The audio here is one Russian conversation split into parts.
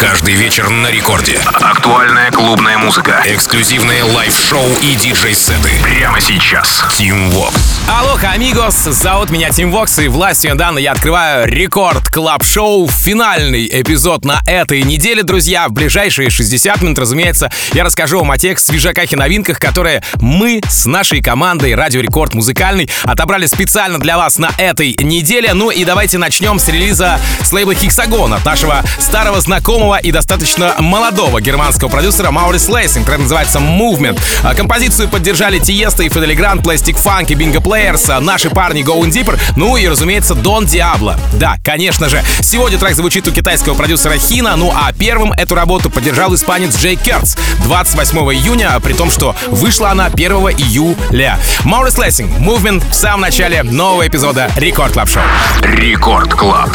Каждый вечер на рекорде. Актуальная клубная музыка. Эксклюзивные лайв-шоу и диджей-сеты. Прямо сейчас. Tim Vox. Алло, amigos, зовут меня Tim Vox, и властью мне данной я открываю Record Club Show финальный эпизод на этой неделе, друзья. В ближайшие 60 минут, разумеется, я расскажу вам о тех свежаках и новинках, которые мы с нашей командой Радио Рекорд Музыкальный отобрали специально для вас на этой неделе. Ну и давайте начнем с релиза с лейбла Hexagon от нашего старого знакомого и достаточно молодого германского продюсера Maurice Lessing. Трек называется Movement. А композицию поддержали Tiësto и Fedde Le Grand, Plastic Funk и Bingo Players, наши парни Going Deeper, ну и, разумеется, Дон Диабло. Да, конечно же. Сегодня трек звучит у китайского продюсера Хина, ну а первым эту работу поддержал испанец Джей Кертс 28 июня, при том, что вышла она 1 июля. Maurice Lessing, Movement в самом начале нового эпизода Record Club Show. Record Club.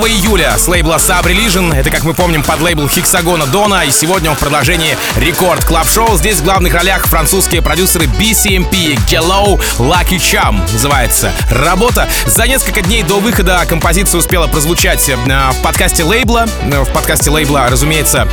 Июля с лейбла Sub Religion. Это, как мы помним, под лейбл Hexagon а Дона. И сегодня он в продолжении Record Club Show. Здесь в главных ролях французские продюсеры BCMP Gellow Lucky Charm называется работа. За несколько дней до выхода композиция успела прозвучать э, в подкасте лейбла. Э, в подкасте лейбла, разумеется,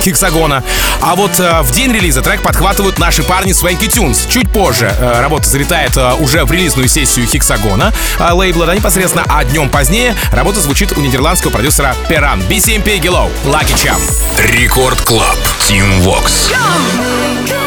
Hexagon а. А вот э, в день релиза трек подхватывают наши парни Swanky Tunes. Чуть позже работа залетает уже в релизную сессию Hexagon а лейбла, да, непосредственно, а днем позднее работа звучит у нидерландского продюсера Перан. BCMP Hello, Lucky Cham. Рекорд Клаб. Team Vox. stay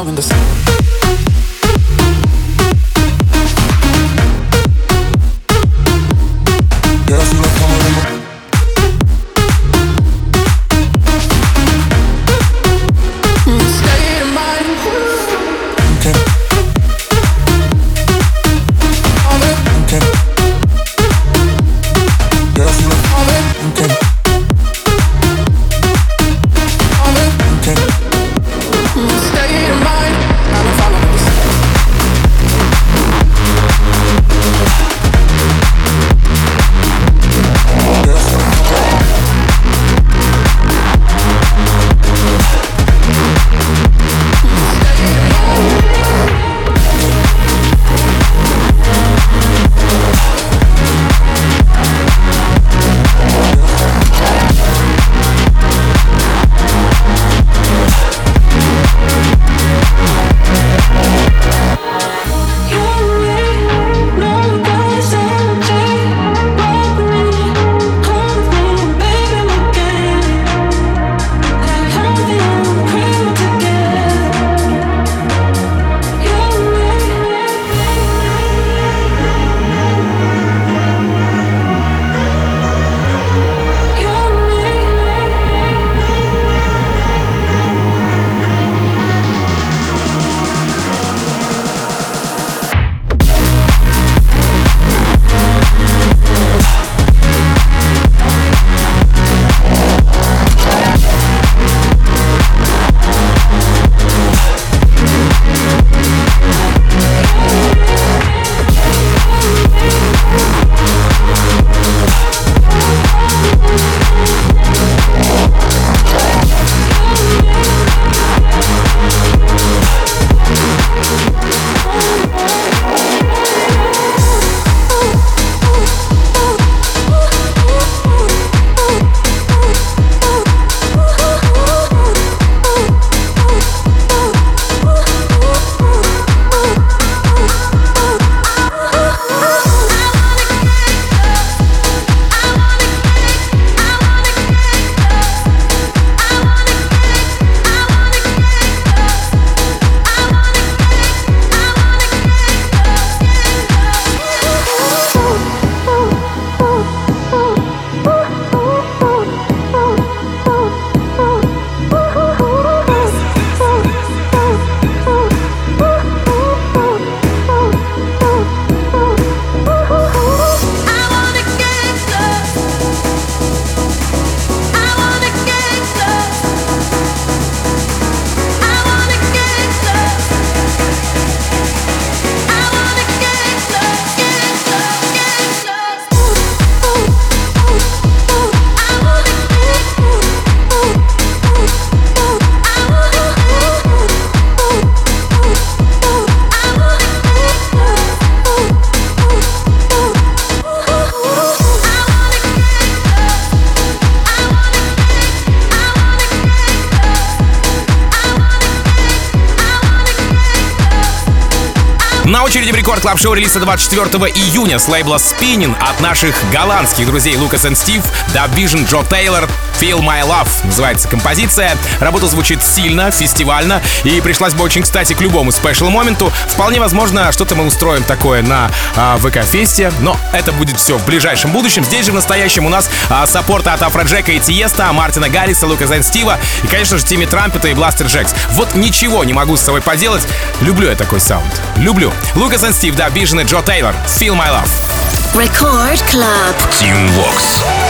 following the sun. Очереди в рекорд клаб шоу релиза 24 июня с лейбла Spinning от наших голландских друзей Лукас и Стив, Dub Vision, Джо Тейлор, Feel My Love называется композиция. Работа звучит сильно, фестивально и пришлась бы очень кстати к любому спешл-моменту. Вполне возможно, что-то мы устроим такое на а, ВК-фесте, но это будет все в ближайшем будущем. Здесь же в настоящем у нас а, саппорты от Афроджека и Тиеста, Мартина Гарриса, Лукаса и Стива и, конечно же, Тимми Трампета и Бластер Джекс. Вот ничего не могу с собой поделать. Люблю я такой саунд. Люблю. Лукас и Стив, Dub Vision и Джо Тейлор. Feel My Love. Record Club. Team Vox.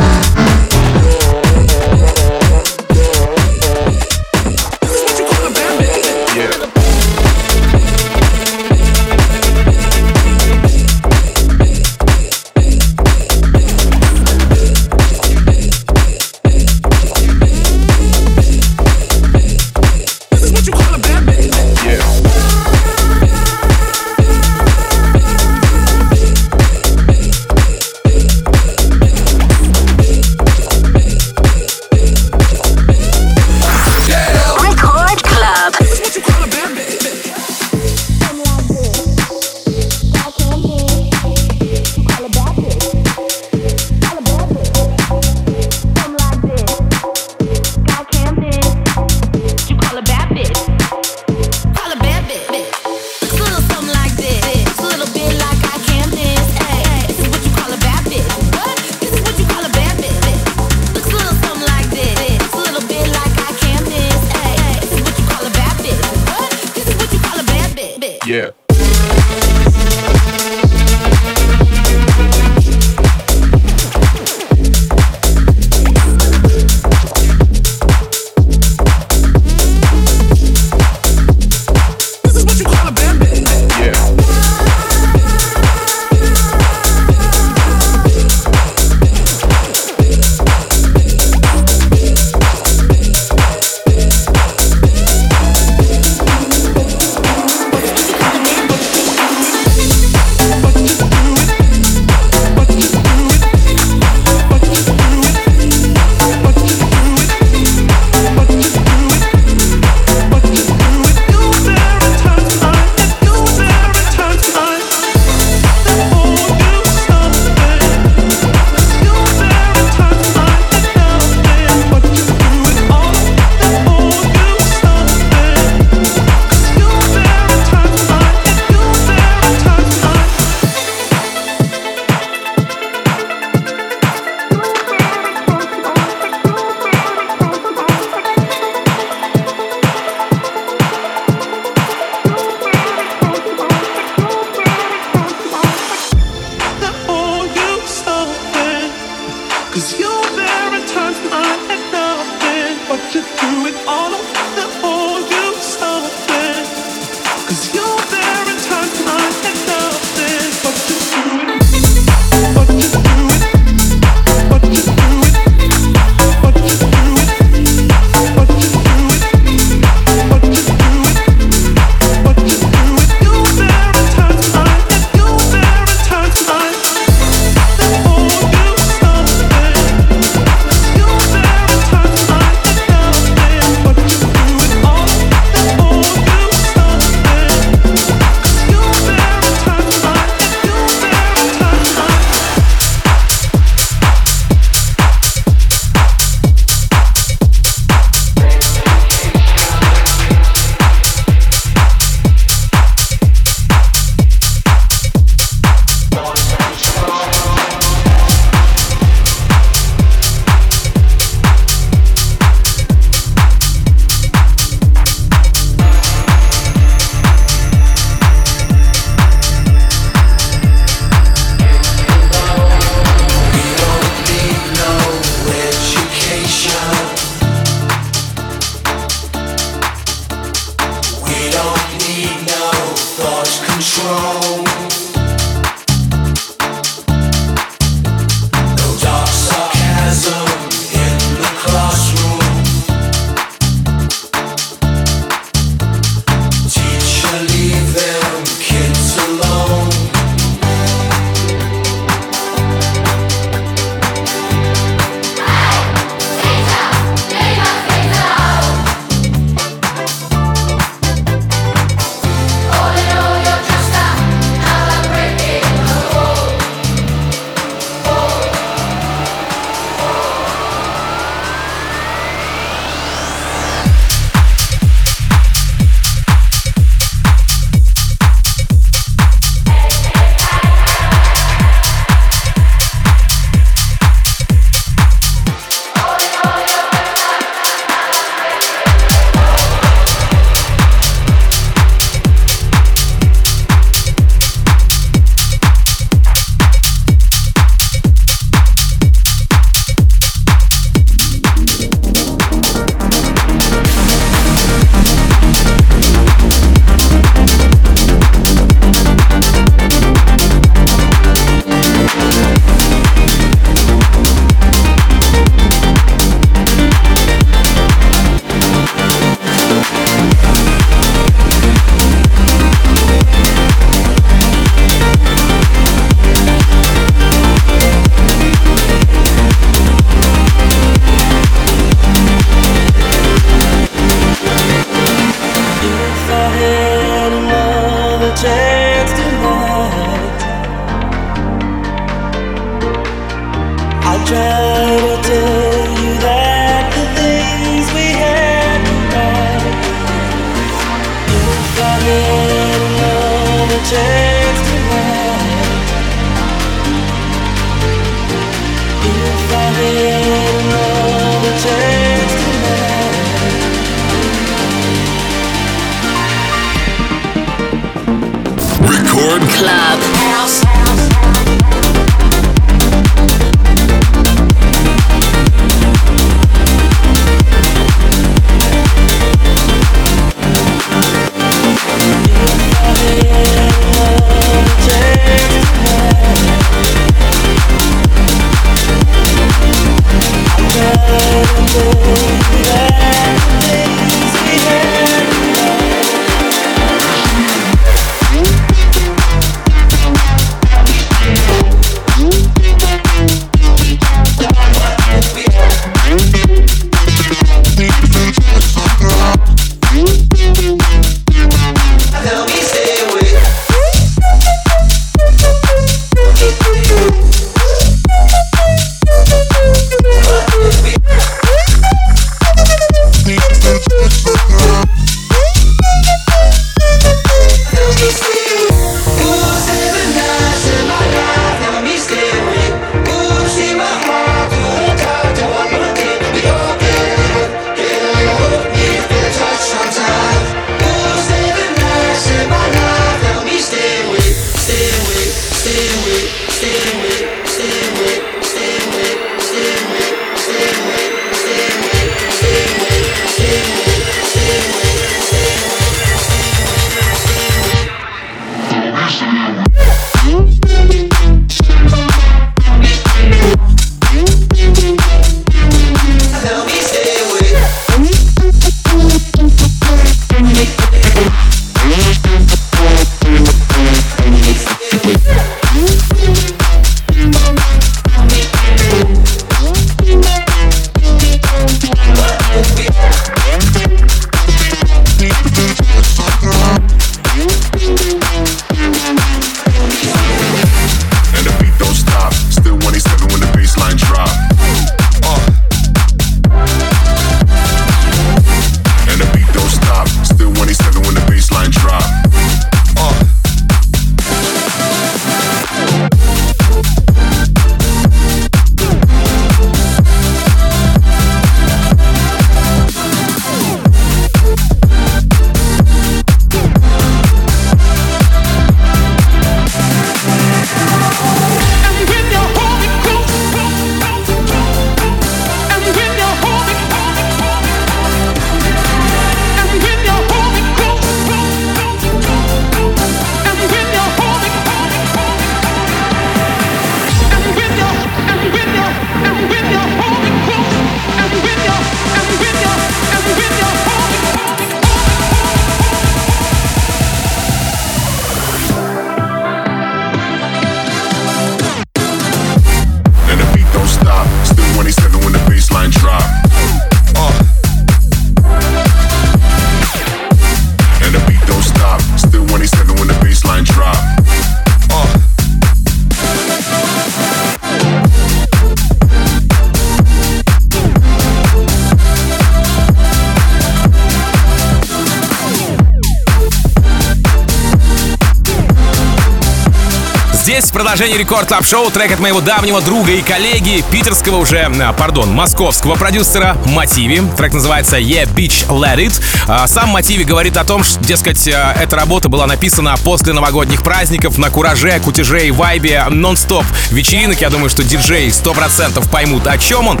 продолжение рекорд клаб шоу трек от моего давнего друга и коллеги, питерского уже, а, пардон, московского продюсера Мотиви. Трек называется Yeah Beach Let It. А, сам Мотиви говорит о том, что, дескать, а, эта работа была написана после новогодних праздников на кураже, кутеже и вайбе нон-стоп вечеринок. Я думаю, что диджеи 100% поймут, о чем он.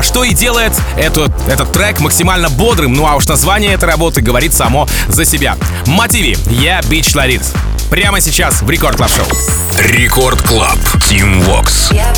Что и делает этот, этот трек максимально бодрым. Ну а уж название этой работы говорит само за себя. Мотиви Yeah Beach Let It. Прямо сейчас в Рекорд Клаб Шоу. Рекорд Клаб. Тим Вокс. Yeah,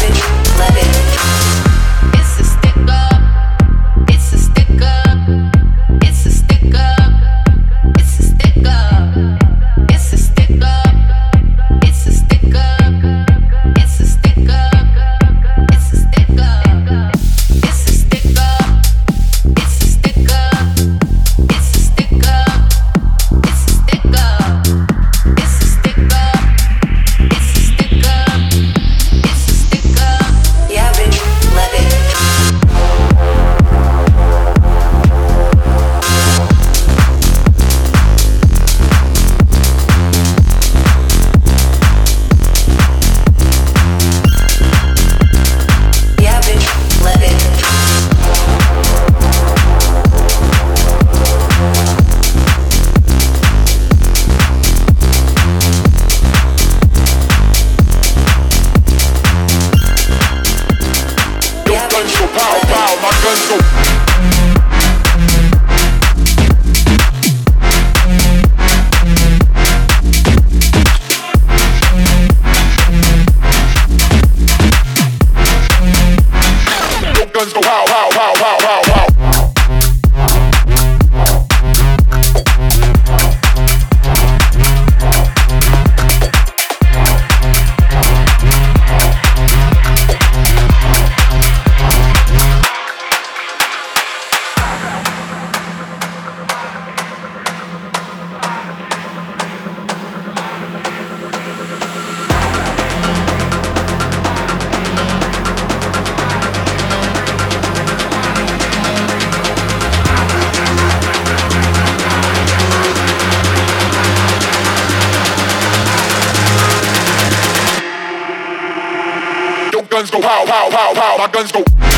guns go pow, pow, pow, pow. My guns go.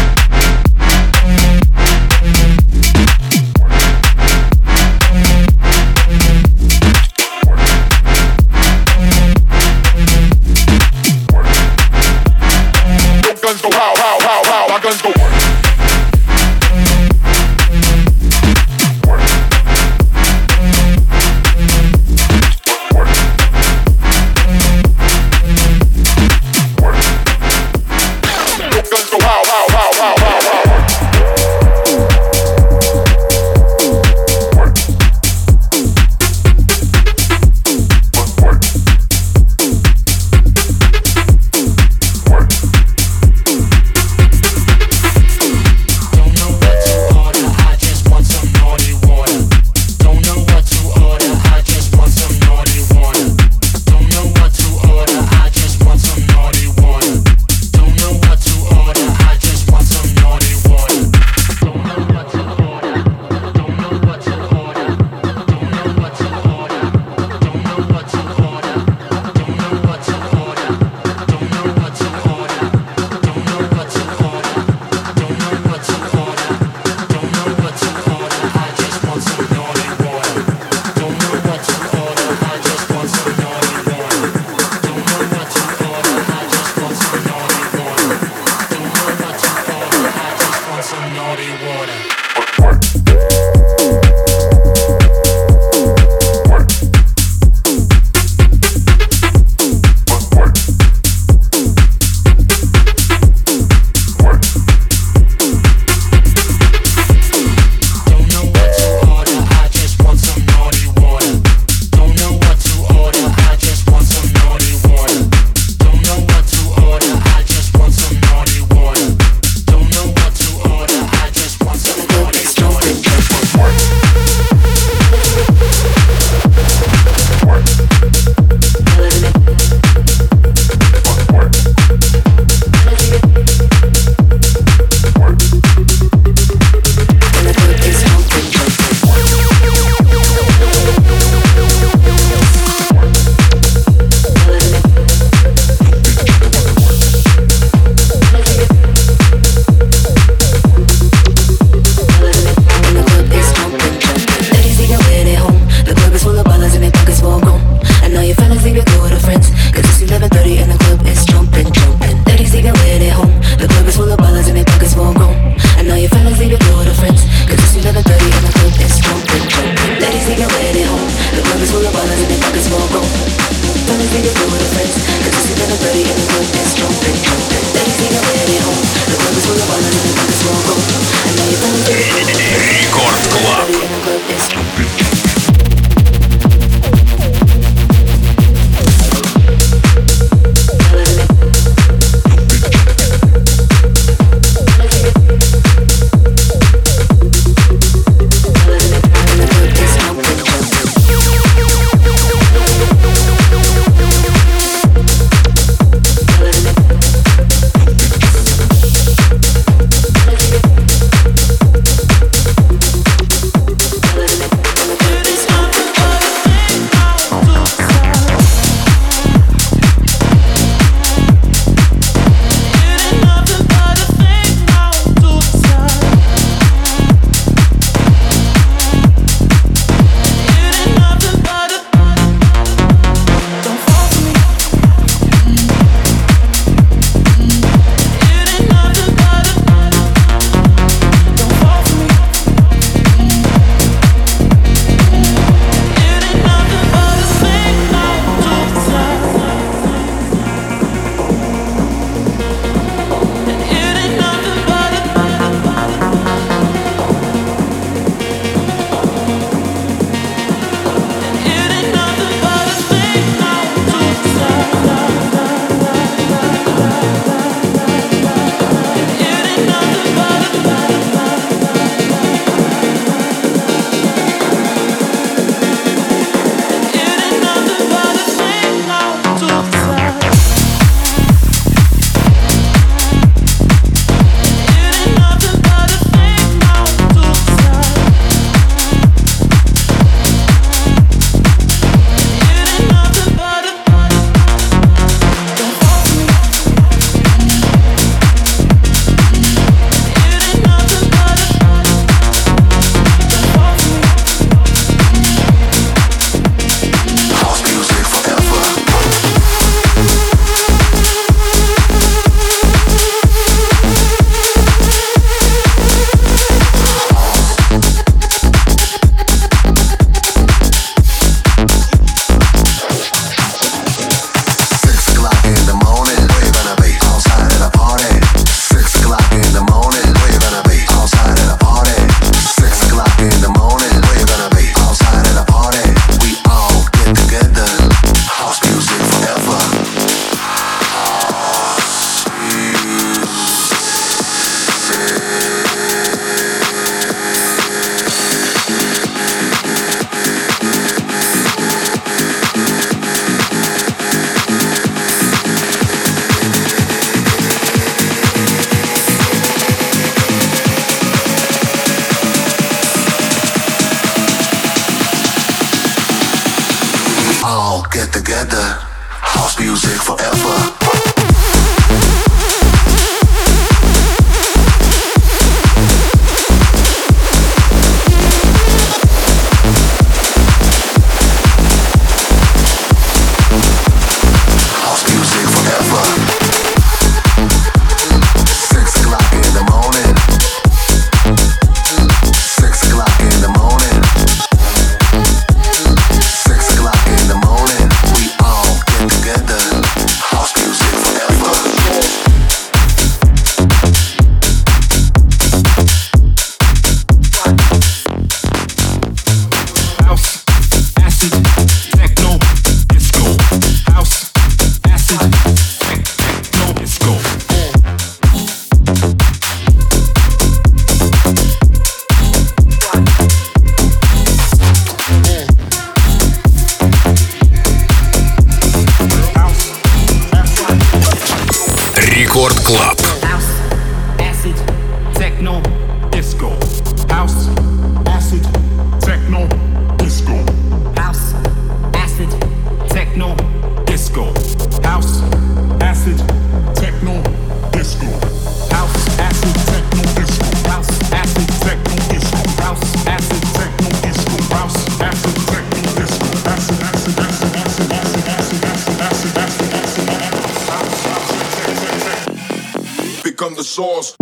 Sauce.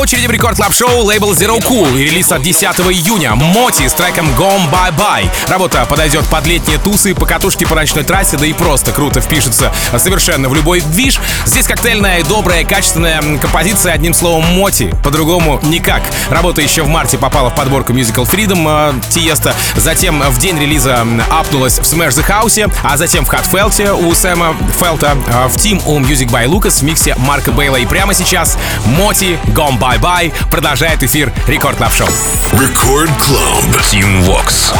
Очереди в Record Club Show лейбл Zero Cool и релиз от 10 июня. MOTi с треком Gone Bye Bye. Работа подойдет под летние тусы, по катушке по ночной трассе, да и просто круто впишется совершенно в любой движ. Здесь коктейльная, добрая, качественная композиция, одним словом, MOTi. По-другому никак. Работа еще в марте попала в подборку Musical Freedom э, Tiësto. Затем в день релиза апнулась в Smash the House, а затем в Felt у Сэма Фелта, э, в Team у Music by Lucas в миксе Марка Бейла. И прямо сейчас MOTi Gone Bye Bye продолжает эфир Record Club Show. Record Club. Tim Vox.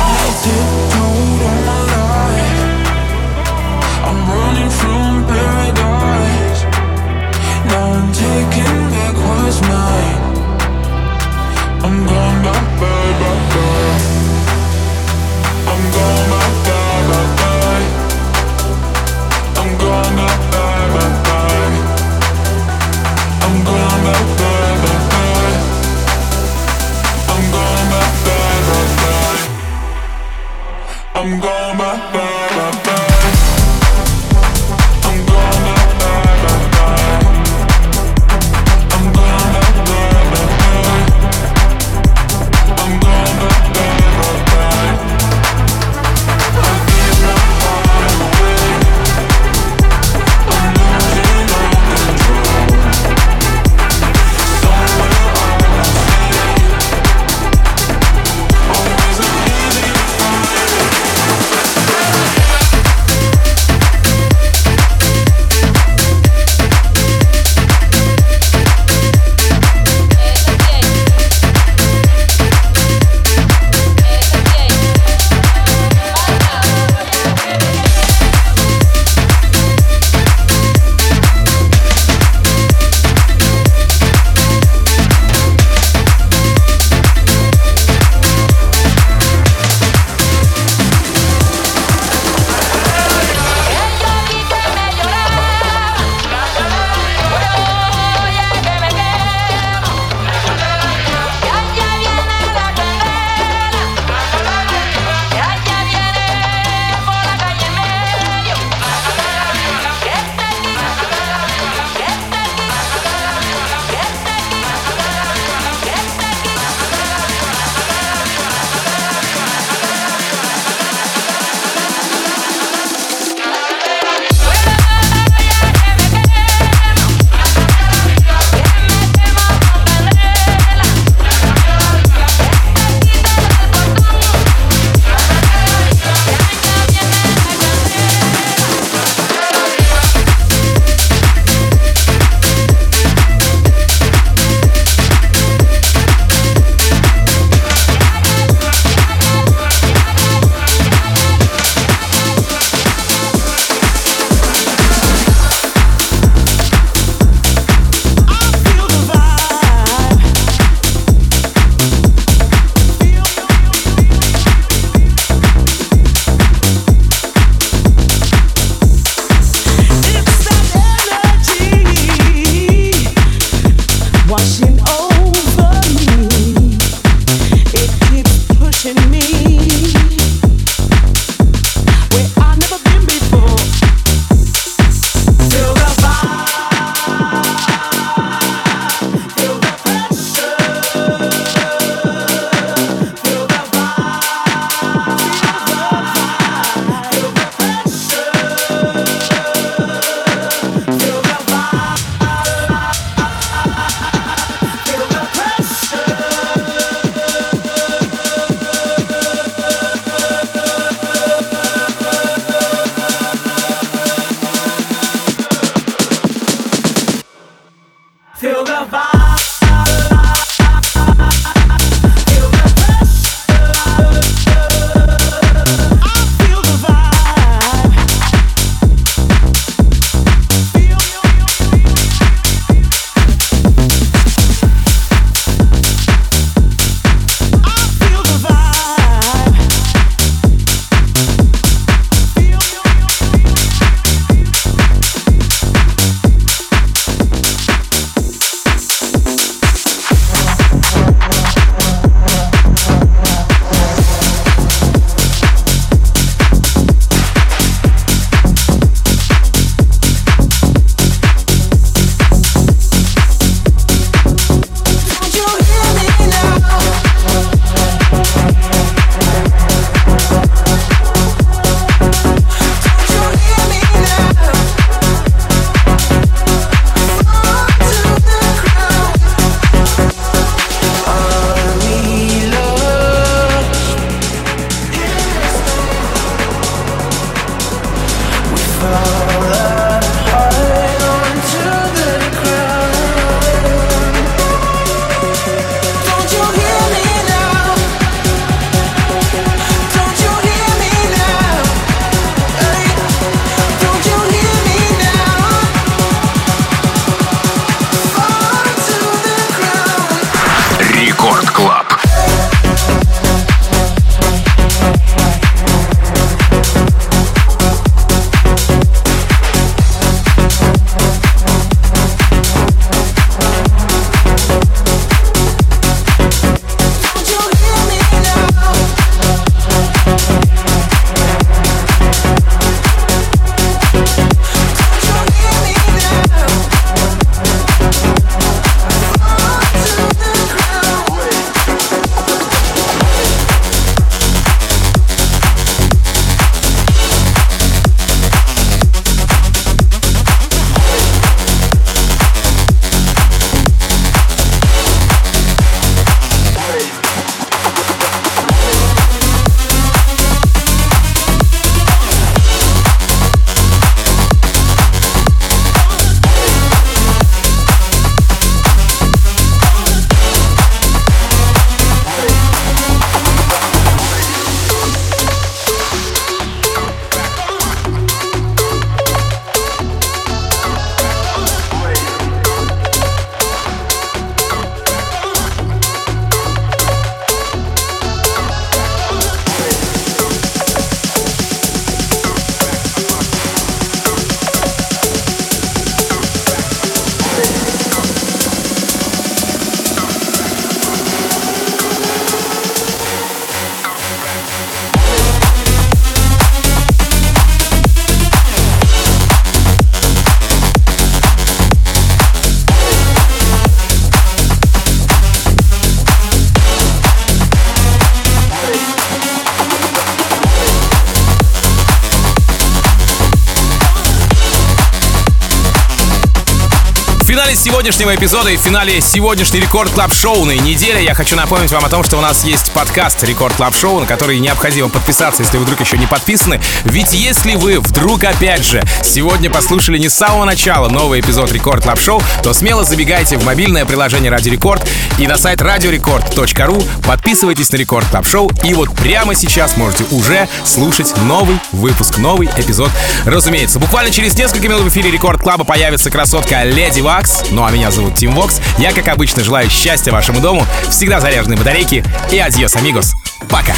Сегодняшнего эпизода и в финале сегодняшней Record Club Show на неделе я хочу напомнить вам о том, что у нас есть подкаст Record Club Show, на который необходимо подписаться, если вы вдруг еще не подписаны. Ведь если вы вдруг, опять же, сегодня послушали не с самого начала новый эпизод Record Club Show, то смело забегайте в мобильное приложение Радио Рекорд и на сайт radiorecord.ru, подписывайтесь на Record Club Show и вот прямо сейчас можете уже слушать новый выпуск, новый эпизод. Разумеется, буквально через несколько минут в эфире Record Club а появится красотка Lady Waks, ну а меня зовут Tim Vox. Я, как обычно, желаю счастья вашему дому, всегда заряженные батарейки и adiós, amigos. Пока.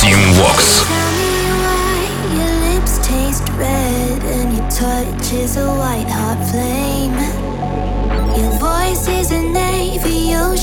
Tim Vox. touch is a